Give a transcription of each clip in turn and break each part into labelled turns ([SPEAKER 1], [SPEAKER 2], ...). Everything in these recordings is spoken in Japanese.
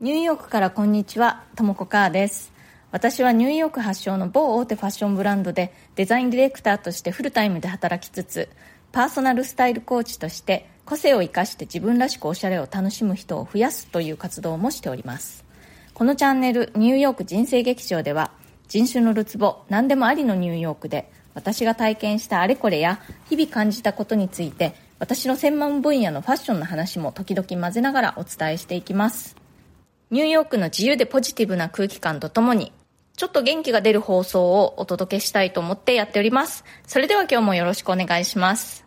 [SPEAKER 1] ニューヨークからこんにちは、ともこかーです。私はニューヨーク発祥の某大手ファッションブランドでデザインディレクターとしてフルタイムで働きつつ、パーソナルスタイルコーチとして個性を生かして自分らしくおしゃれを楽しむ人を増やすという活動もしております。このチャンネルニューヨーク人生劇場では人種のるつぼ何でもありのニューヨークで私が体験したあれこれや日々感じたことについて私の専門分野のファッションの話も時々混ぜながらお伝えしていきますニューヨークの自由でポジティブな空気感とともにちょっと元気が出る放送をお届けしたいと思ってやっております。それでは今日もよろしくお願いします。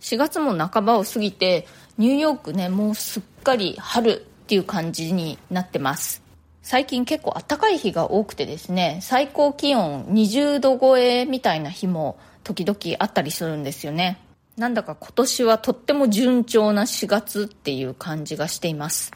[SPEAKER 1] 4月も半ばを過ぎてニューヨークねもうすっかり春っていう感じになってます。最近結構暖かい日が多くてですね最高気温20度超えみたいな日も時々あったりするんですよね。なんだか今年はとっても順調な4月っていう感じがしています。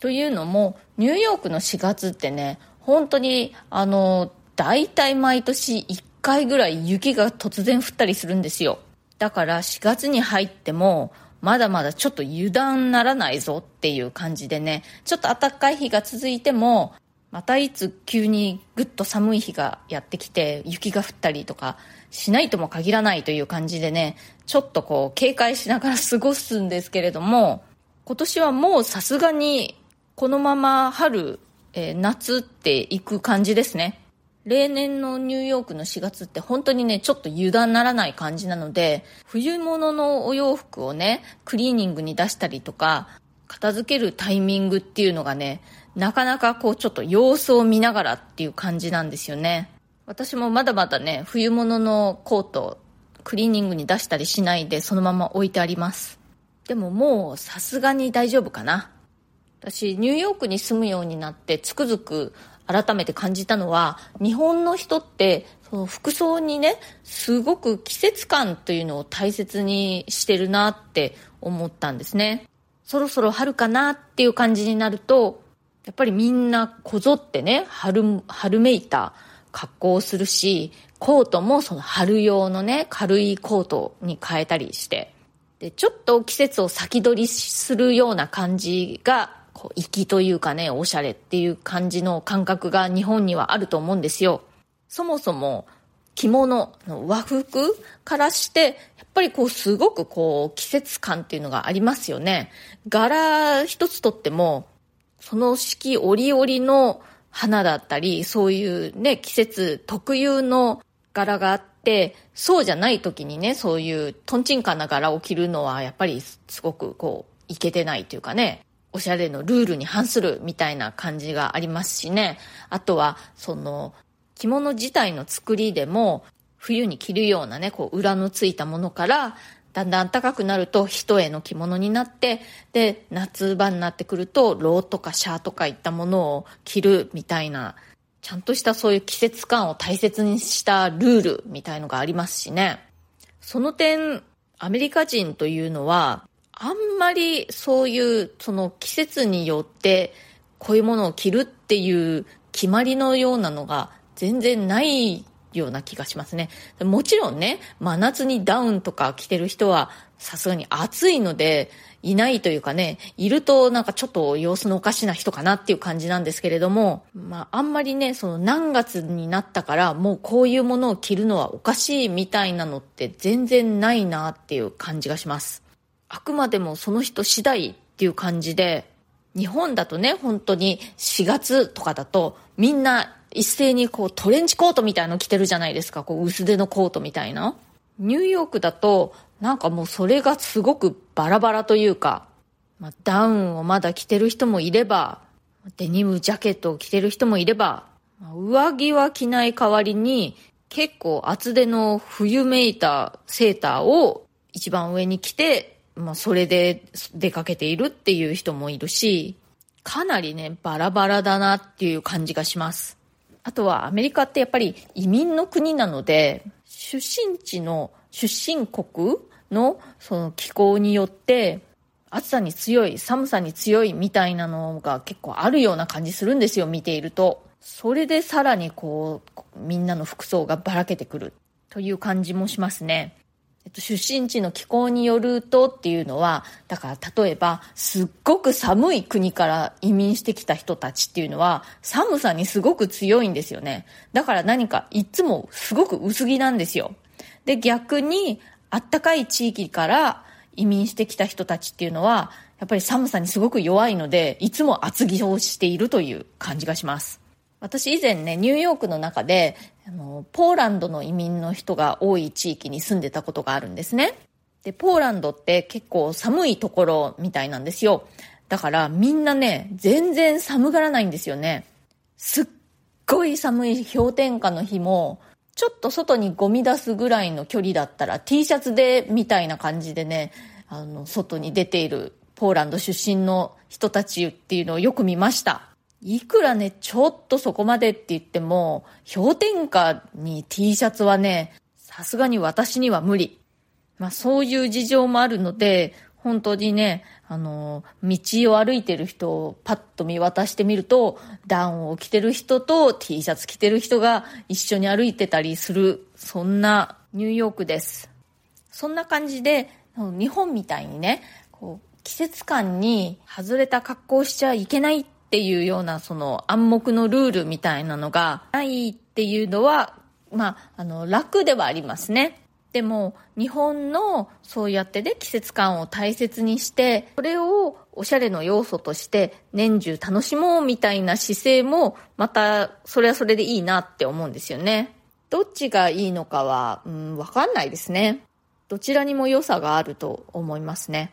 [SPEAKER 1] というのもニューヨークの4月ってね本当にあの大体毎年1回ぐらい雪が突然降ったりするんですよ。だから4月に入ってもまだまだちょっと油断ならないぞっていう感じでね、ちょっと暖かい日が続いても、またいつ急にぐっと寒い日がやってきて雪が降ったりとかしないとも限らないという感じでね、ちょっとこう警戒しながら過ごすんですけれども、今年はもうさすがにこのまま春、えー、夏っていく感じですね。例年のニューヨークの4月って本当にね、ちょっと油断ならない感じなので、冬物のお洋服をね、クリーニングに出したりとか、片付けるタイミングっていうのがね、なかなかこうちょっと様子を見ながらっていう感じなんですよね。私もまだまだね、冬物のコート、クリーニングに出したりしないでそのまま置いてあります。でももうさすがに大丈夫かな。私、ニューヨークに住むようになってつくづく改めて感じたのは日本の人ってその服装にねすごく季節感というのを大切にしてるなって思ったんですね。そろそろ春かなっていう感じになるとやっぱりみんなこぞってね春春めいた格好をするしコートもその春用のね軽いコートに変えたりして。でちょっと季節を先取りするような感じがこう、粋というかね、おしゃれっていう感じの感覚が日本にはあると思うんですよ。そもそも、着物和服からして、やっぱりこう、すごくこう、季節感っていうのがありますよね。柄一つとっても、その四季折々の花だったり、そういうね、季節特有の柄があって、そうじゃない時にね、そういうトンチンカンな柄を着るのは、やっぱりすごくこう、いけてないというかね、おしゃれのルールに反するみたいな感じがありますしね。あとは、その、着物自体の作りでも、冬に着るようなね、こう、裏のついたものから、だんだん暖かくなると一重の着物になって、で、夏場になってくると、ローとかシャーとかいったものを着るみたいな、ちゃんとしたそういう季節感を大切にしたルールみたいのがありますしね。その点、アメリカ人というのは、あんまりそういうその季節によってこういうものを着るっていう決まりのようなのが全然ないような気がしますね。もちろんね、真夏にダウンとか着てる人はさすがに暑いのでいないというかね、いるとなんかちょっと様子のおかしな人かなっていう感じなんですけれども、まああんまりね、その何月になったからもうこういうものを着るのはおかしいみたいなのって全然ないなっていう感じがします。あくまでもその人次第っていう感じで、日本だとね、本当に4月とかだと、みんな一斉にこうトレンチコートみたいの着てるじゃないですか。こう薄手のコートみたいな。ニューヨークだと、なんかもうそれがすごくバラバラというか、まあ、ダウンをまだ着てる人もいれば、デニムジャケットを着てる人もいれば、上着は着ない代わりに、結構厚手の冬めいたセーターを一番上に着てまあ、それで出かけているっていう人もいるし、かなりね、バラバラだなっていう感じがします。あとはアメリカってやっぱり移民の国なので、出身地の、出身国のその気候によって、暑さに強い、寒さに強いみたいなのが結構あるような感じするんですよ、見ていると。それでさらにこう、みんなの服装がばらけてくるという感じもしますね。っと、出身地の気候によるとっていうのは、だから例えば、すっごく寒い国から移民してきた人たちっていうのは、寒さにすごく強いんですよね。だから何かいつもすごく薄着なんですよ。で、逆に、あったかい地域から移民してきた人たちっていうのは、やっぱり寒さにすごく弱いので、いつも厚着をしているという感じがします。私以前ね、ニューヨークの中で、あの、ポーランドの移民の人が多い地域に住んでたことがあるんですね。で、ポーランドって結構寒いところみたいなんですよ。だからみんなね、全然寒がらないんですよね。すっごい寒い氷点下の日も、ちょっと外にゴミ出すぐらいの距離だったら T シャツでみたいな感じでね、あの、外に出ているポーランド出身の人たちっていうのをよく見ました。いくらね、ちょっとそこまでって言っても、氷点下に T シャツはね、さすがに私には無理。まあそういう事情もあるので、本当にね、あの、道を歩いてる人をパッと見渡してみると、ダウンを着てる人と T シャツ着てる人が一緒に歩いてたりする、そんなニューヨークです。そんな感じで、日本みたいにね、こう季節感に外れた格好しちゃいけないっっていうようなその暗黙のルールみたいなのがないっていうのは、まあ、あの、楽ではありますね。でも、日本のそうやってね、季節感を大切にして、それをおしゃれの要素として年中楽しもうみたいな姿勢も、また、それはそれでいいなって思うんですよね。どっちがいいのかは、うん、わかんないですね。どちらにも良さがあると思いますね。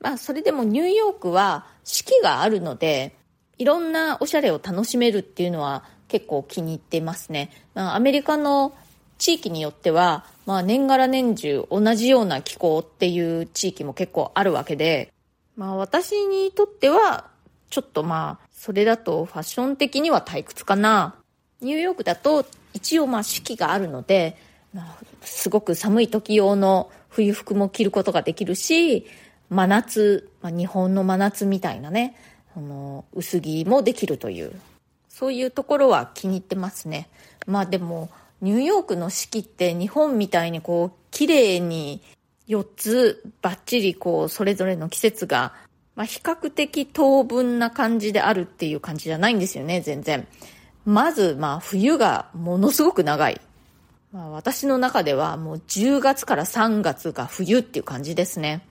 [SPEAKER 1] まあ、それでもニューヨークは四季があるので、いろんなおしゃれを楽しめるっていうのは結構気に入ってますね。まあ、アメリカの地域によっては、まあ、年がら年中同じような気候っていう地域も結構あるわけで、まあ、私にとっては、ちょっとまあ、それだとファッション的には退屈かな。ニューヨークだと一応まあ四季があるので、まあ、すごく寒い時用の冬服も着ることができるし、真夏、まあ、日本の真夏みたいなね、その薄着もできるという。そういうところは気に入ってますね。まあでもニューヨークの四季って日本みたいにこう綺麗に4つバッチリこうそれぞれの季節が、まあ、比較的当分な感じであるっていう感じじゃないんですよね全然。まずまあ冬がものすごく長い。まあ、私の中ではもう10月から3月が冬っていう感じですね。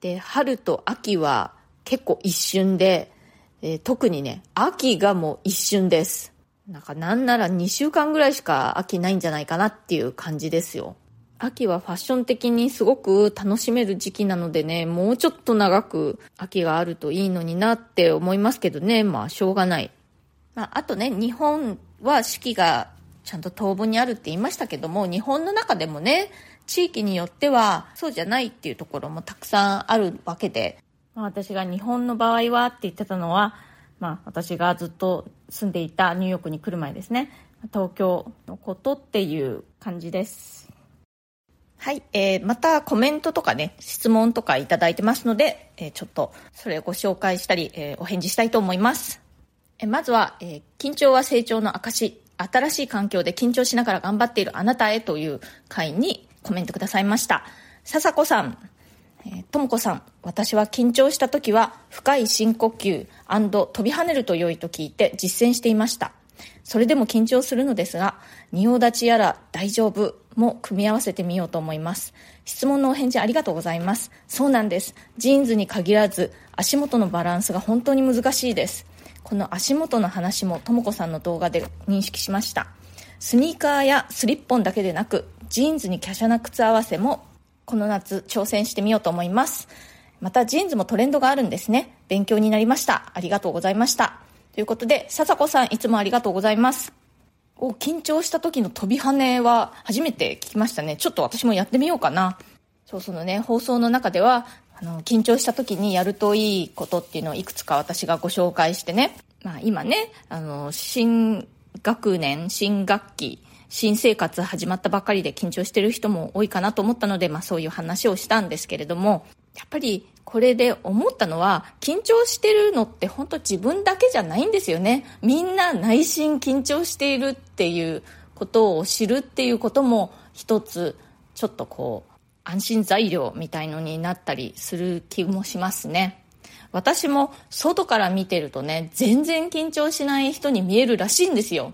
[SPEAKER 1] で、春と秋は結構一瞬で、えー、特にね、秋がもう一瞬です。なんかなんなら2週間ぐらいしか秋ないんじゃないかなっていう感じですよ。秋はファッション的にすごく楽しめる時期なのでね、もうちょっと長く秋があるといいのになって思いますけどね、まあしょうがない。まあ、あとね、日本は四季がちゃんと当分にあるって言いましたけども、日本の中でもね、地域によってはそうじゃないっていうところもたくさんあるわけで、まあ、私が日本の場合はって言ってたのは、まあ、私がずっと住んでいたニューヨークに来る前ですね。東京のことっていう感じです。はい、えー、またコメントとかね質問とかいただいてますので、えー、ちょっとそれをご紹介したり、えー、お返事したいと思います、えー、まずは、えー、緊張は成長の証新しい環境で緊張しながら頑張っているあなたへという回にコメントくださいました。笹子さん。ともこさん、私は緊張した時は深い深呼吸飛び跳ねると良いと聞いて実践していました。それでも緊張するのですが、仁王立ちやら大丈夫も組み合わせてみようと思います。質問のお返事ありがとうございます。そうなんです。ジーンズに限らず足元のバランスが本当に難しいです。この足元の話もともこさんの動画で認識しました。スニーカーやスリッポンだけでなく、ジーンズに華奢な靴合わせもこの夏挑戦してみようと思います。またジーンズもトレンドがあるんですね。勉強になりました。ありがとうございました。ということで、笹子さんいつもありがとうございます。お、緊張した時の飛び跳ねは初めて聞きましたね。ちょっと私もやってみようかな。そう、そのね、放送の中では、あの、緊張した時にやるといいことっていうのをいくつか私がご紹介してね。まあ今ね、あの、新学年、新学期、新生活始まったばかりで緊張してる人も多いかなと思ったので、まあそういう話をしたんですけれども、やっぱりこれで思ったのは、緊張してるのって本当自分だけじゃないんですよね。みんな内心緊張しているっていうことを知るっていうことも一つ、ちょっとこう、安心材料みたいのになったりする気もしますね私も外から見てるとね全然緊張しない人に見えるらしいんですよ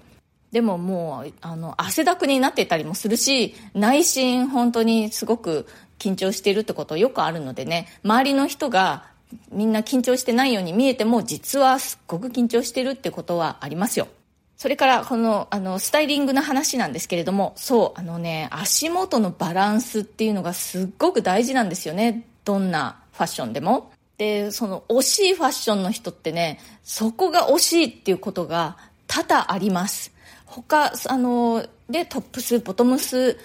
[SPEAKER 1] でももうあの汗だくになってたりもするし内心本当にすごく緊張しているってことよくあるのでね周りの人がみんな緊張してないように見えても実はすっごく緊張してるってことはありますよ。それからこのあのスタイリングの話なんですけれどもそうあのね足元のバランスっていうのがすっごく大事なんですよね。どんなファッションでも。でその惜しいファッションの人ってねそこが惜しいっていうことが多々あります。他あのでトップスボトムス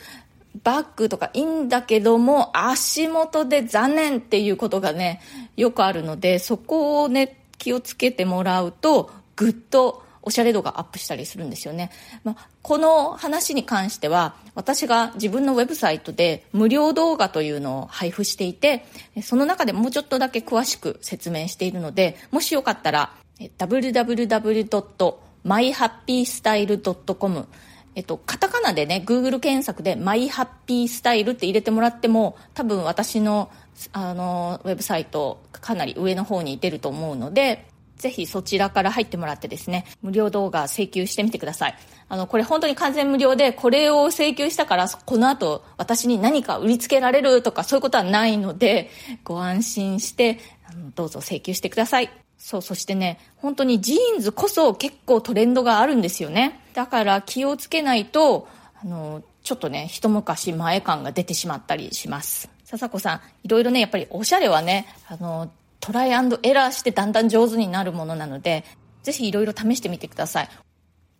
[SPEAKER 1] バッグとかいいんだけども足元で残念っていうことがねよくあるのでそこをね気をつけてもらうとぐっとおしゃれ度がアップしたりするんですよね、まあ、この話に関しては私が自分のウェブサイトで無料動画というのを配布していてその中でもうちょっとだけ詳しく説明しているのでもしよかったら www. myhappystyle.com えっと、カタカナでね、Google 検索で myhappystyle って入れてもらっても、多分私の、あの、ウェブサイト、かなり上の方に出ると思うので、ぜひそちらから入ってもらってですね、無料動画請求してみてください。あの、これ本当に完全無料で、これを請求したから、この後私に何か売りつけられるとかそういうことはないので、ご安心して、あのどうぞ請求してください。そう、そしてね、本当にジーンズこそ結構トレンドがあるんですよね。だから気をつけないと、あの、ちょっとね、一昔前感が出てしまったりします。笹子さん、いろいろね、やっぱりおしゃれはね、あの、トライエラーしてだんだん上手になるものなので、ぜひいろいろ試してみてください。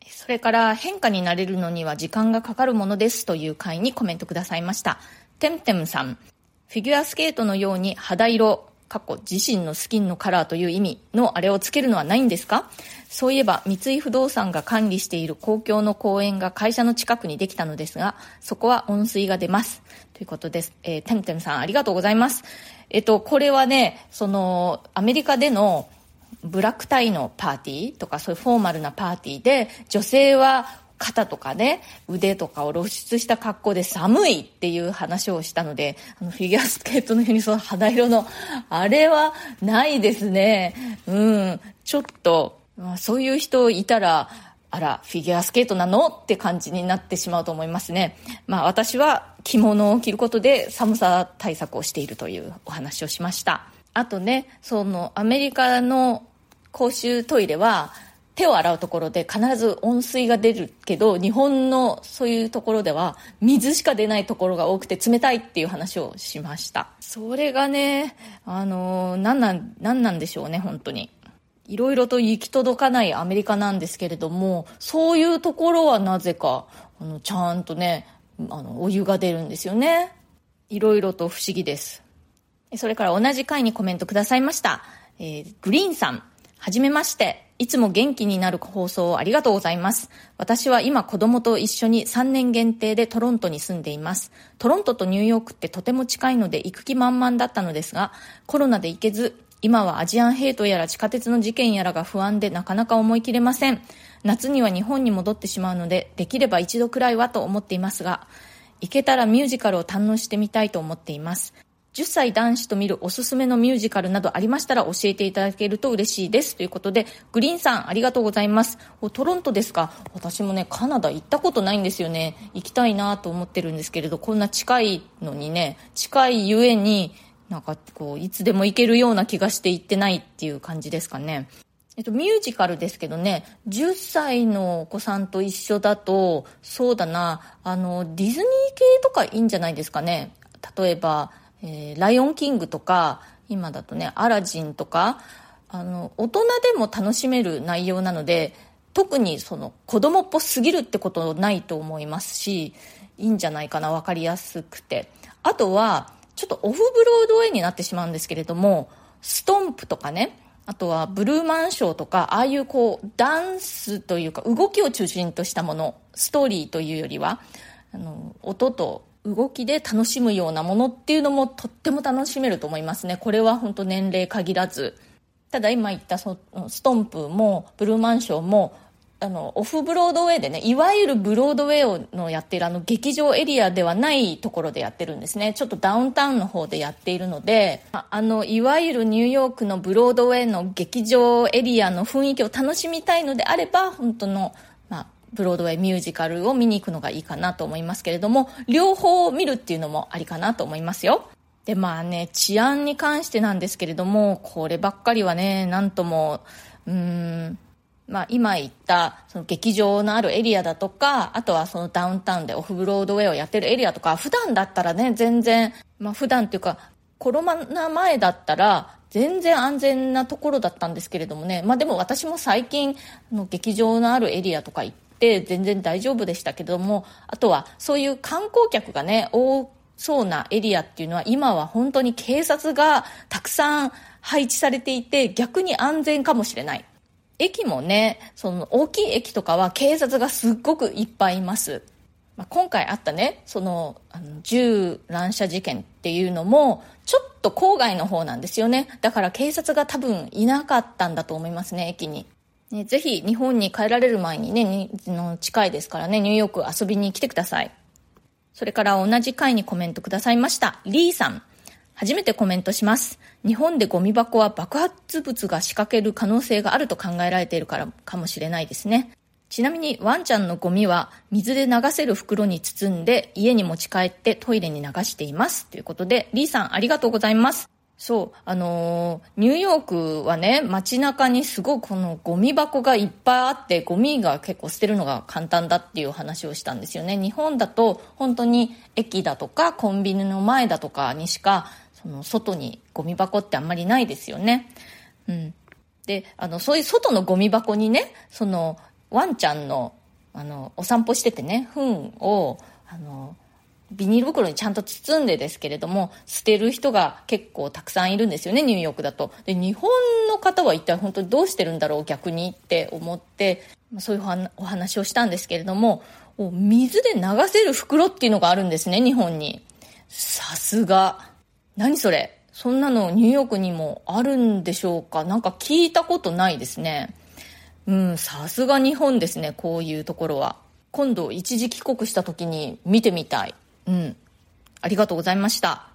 [SPEAKER 1] それから変化になれるのには時間がかかるものですという回にコメントくださいました。てんてんさん、フィギュアスケートのように肌色、過去自身のスキンのカラーという意味のあれをつけるのはないんですか？そういえば三井不動産が管理している公共の公園が会社の近くにできたのですが、そこは温水が出ます。ということです。えー、てむてむさんありがとうございます。えっと、これはね、その、アメリカでのブラックタイのパーティーとかそういうフォーマルなパーティーで女性は肩とかね、腕とかを露出した格好で寒いっていう話をしたので、あのフィギュアスケートのようにその肌色の、あれはないですね。うん、ちょっと、まあ、そういう人いたら、あら、フィギュアスケートなのって感じになってしまうと思いますね。まあ私は着物を着ることで寒さ対策をしているというお話をしました。あとね、そのアメリカの公衆トイレは手を洗うところで必ず温水が出るけど日本のそういうところでは水しか出ないところが多くて冷たいっていう話をしました。それがねあの何なん何なんでしょうね本当に。いろいろと行き届かないアメリカなんですけれどもそういうところはなぜかあのちゃんとねあのお湯が出るんですよね。いろいろと不思議です。それから同じ回にコメントくださいました、えー、グリーンさん。はじめましていつも元気になる放送をありがとうございます。私は今子供と一緒に3年限定でトロントに住んでいます。トロントとニューヨークってとても近いので行く気満々だったのですが、コロナで行けず、今はアジアンヘイトやら地下鉄の事件やらが不安でなかなか思い切れません。夏には日本に戻ってしまうので、できれば一度くらいはと思っていますが、行けたらミュージカルを堪能してみたいと思っています。10歳男子と見るおすすめのミュージカルなどありましたら教えていただけると嬉しいです。ということで、グリーンさんありがとうございます。トロントですか？私もね、カナダ行ったことないんですよね。行きたいなと思ってるんですけれど、こんな近いのにね、近いゆえに、なんかこう、いつでも行けるような気がして行ってないっていう感じですかね。えっと、ミュージカルですけどね、10歳のお子さんと一緒だと、そうだな、あの、ディズニー系とかいいんじゃないですかね。例えば、えー、ライオンキングとか、今だとね、アラジンとか、あの、大人でも楽しめる内容なので、特にその子供っぽすぎるってことないと思いますし、いいんじゃないかな、わかりやすくて。あとは、ちょっとオフブロードウェイになってしまうんですけれども、ストンプとかね、あとはブルーマンショーとか、ああいうこう、ダンスというか、動きを中心としたもの、ストーリーというよりは、あの、音と動きで楽しむようなものっていうのもとっても楽しめると思いますね。これは本当年齢限らず。ただ今言ったそストンプもブルーマンショーもあの、オフブロードウェイでね、いわゆるブロードウェイのやっているあの劇場エリアではないところでやってるんですね。ちょっとダウンタウンの方でやっているので、あの、いわゆるニューヨークのブロードウェイの劇場エリアの雰囲気を楽しみたいのであれば、本当の、ブロードウェイミュージカルを見に行くのがいいかなと思いますけれども、両方見るっていうのもありかなと思いますよ。で、まあね、治安に関してなんですけれども、こればっかりはね、なんとも、うーん、まあ、今言ったその劇場のあるエリアだとかあとはそのダウンタウンでオフブロードウェイをやってるエリアとか普段だったらね全然、まあ、普段っていうかコロナ前だったら全然安全なところだったんですけれどもね、まあ、でも私も最近の劇場のあるエリアとか行って全然大丈夫でしたけどもあとはそういう観光客がね多そうなエリアっていうのは今は本当に警察がたくさん配置されていて逆に安全かもしれない駅もね、その大きい駅とかは警察がすっごくいっぱいいます。まあ、今回あったね、その、あの銃乱射事件っていうのも、ちょっと郊外の方なんですよね。だから警察が多分いなかったんだと思いますね、駅に。ね、ぜひ日本に帰られる前にね、にの近いですからね、ニューヨーク遊びに来てください。それから同じ回にコメントくださいました。リーさん。初めてコメントします。日本でゴミ箱は爆発物が仕掛ける可能性があると考えられているからかもしれないですね。ちなみにワンちゃんのゴミは水で流せる袋に包んで家に持ち帰ってトイレに流しています。ということで、リーさんありがとうございます。そう、あのー、ニューヨークはね、街中にすごくこのゴミ箱がいっぱいあって、ゴミが結構捨てるのが簡単だっていう話をしたんですよね。日本だと本当に駅だとかコンビニの前だとかにしかその外にゴミ箱ってあんまりないですよね。うん。で、あの、そういう外のゴミ箱にね、その、ワンちゃんの、あの、お散歩しててね、糞を、あの、ビニール袋にちゃんと包んでですけれども、捨てる人が結構たくさんいるんですよね、ニューヨークだと。で、日本の方は一体本当にどうしてるんだろう、逆にって思って、そういうお話をしたんですけれども、水で流せる袋っていうのがあるんですね、日本に。さすが。何それそんなのニューヨークにもあるんでしょうかなんか聞いたことないですね。うん、さすが日本ですね、こういうところは。今度一時帰国した時に見てみたい。うん。ありがとうございました。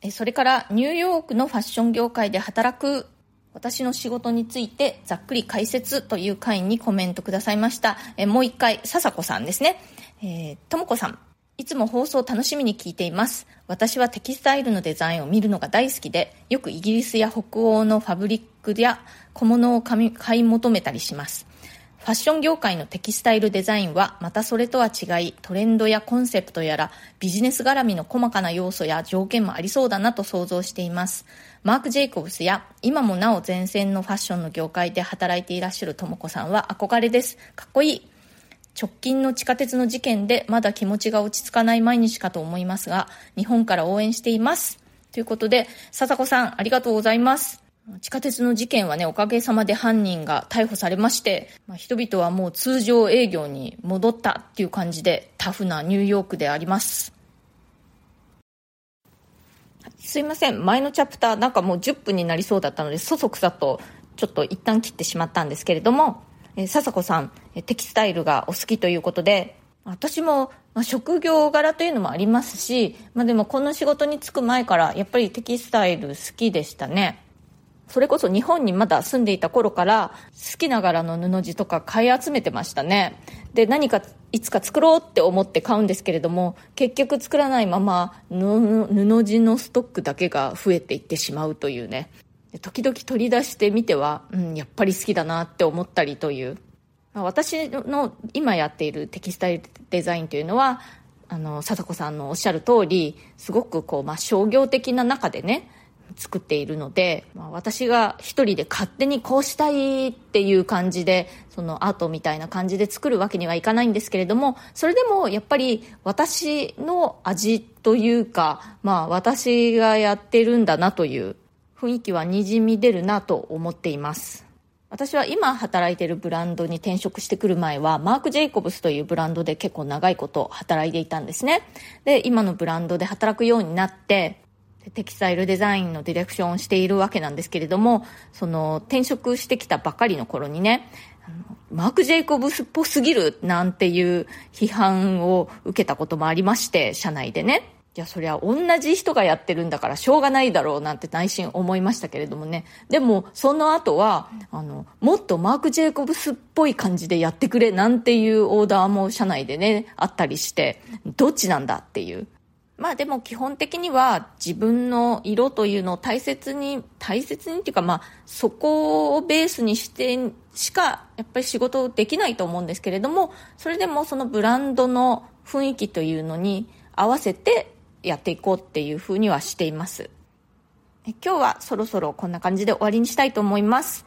[SPEAKER 1] え、それからニューヨークのファッション業界で働く私の仕事についてざっくり解説という回にコメントくださいました。えもう一回、笹子さんですね。えー、ともこさん。いつも放送を楽しみに聞いています。私はテキスタイルのデザインを見るのが大好きで、よくイギリスや北欧のファブリックや小物を買い求めたりします。ファッション業界のテキスタイルデザインはまたそれとは違い、トレンドやコンセプトやらビジネス絡みの細かな要素や条件もありそうだなと想像しています。マーク・ジェイコブスや今もなお前線のファッションの業界で働いていらっしゃるとも子さんは憧れです。かっこいい。直近の地下鉄の事件でまだ気持ちが落ち着かない毎日かと思いますが、日本から応援しています。ということで、笹子さん、ありがとうございます。地下鉄の事件はね、おかげさまで犯人が逮捕されまして、まあ、人々はもう通常営業に戻ったっていう感じでタフなニューヨークであります。すいません。前のチャプターなんかもう10分になりそうだったので、そそくさとちょっと一旦切ってしまったんですけれども、え、笹子さん、テキスタイルがお好きということで、私も、まあ、職業柄というのもありますし、まあ、でもこの仕事に就く前からやっぱりテキスタイル好きでしたね。それこそ日本にまだ住んでいた頃から好きな柄の布地とか買い集めてましたね。で、何かいつか作ろうって思って買うんですけれども、結局作らないまま布地のストックだけが増えていってしまうというね。時々取り出してみては、うん、やっぱり好きだなって思ったりという。私の今やっているテキスタイルデザインというのは、あの、貞子さんのおっしゃる通り、すごくこう、まあ、商業的な中でね、作っているので、まあ、私が一人で勝手にこうしたいっていう感じで、そのアートみたいな感じで作るわけにはいかないんですけれども、それでもやっぱり私の味というか、まあ私がやってるんだなという雰囲気はにじみ出るなと思っています。私は今働いてるブランドに転職してくる前は、マーク・ジェイコブスというブランドで結構長いこと働いていたんですね。で、今のブランドで働くようになって、テキスタイルデザインのディレクションをしているわけなんですけれども、その転職してきたばかりの頃にね、マーク・ジェイコブスっぽすぎるなんていう批判を受けたこともありまして、社内でね。いや、そりゃ同じ人がやってるんだからしょうがないだろうなんて内心思いましたけれどもね。でも、その後は、あの、もっとマーク・ジェイコブスっぽい感じでやってくれなんていうオーダーも社内でね、あったりして、どっちなんだっていう。まあでも基本的には自分の色というのを大切に、大切にっていうかまあそこをベースにしてしかやっぱり仕事できないと思うんですけれども、それでもそのブランドの雰囲気というのに合わせてやっていこうっていうふうにはしています。今日はそろそろこんな感じで終わりにしたいと思います。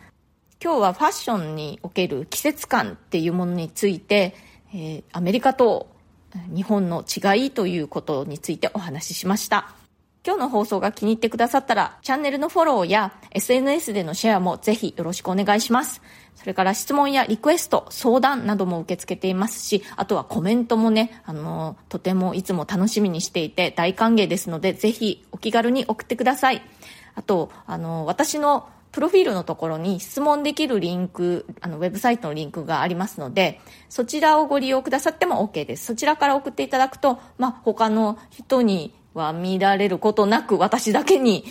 [SPEAKER 1] 今日はファッションにおける季節感っていうものについて、えー、アメリカと日本の違いということについてお話ししました。今日の放送が気に入ってくださったら、チャンネルのフォローや SNS でのシェアもぜひよろしくお願いします。それから質問やリクエスト、相談なども受け付けていますし、あとはコメントもね、あの、とてもいつも楽しみにしていて大歓迎ですので、ぜひお気軽に送ってください。あと、あの、私のプロフィールのところに質問できるリンク、あの、ウェブサイトのリンクがありますので、そちらをご利用くださっても OK です。そちらから送っていただくと、まあ、他の人には見られることなく私だけに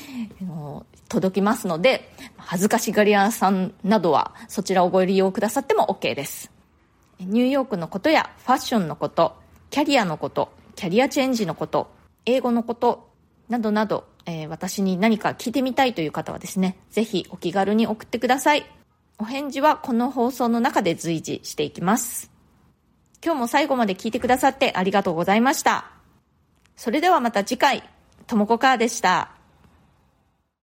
[SPEAKER 1] 届きますので、恥ずかしがり屋さんなどはそちらをご利用くださっても OK です。ニューヨークのことやファッションのこと、キャリアのこと、キャリアチェンジのこと、英語のこと、などなど、えー、私に何か聞いてみたいという方はですね、ぜひお気軽に送ってください。お返事はこの放送の中で随時していきます。今日も最後まで聞いてくださってありがとうございました。それではまた次回、ともこかーでした。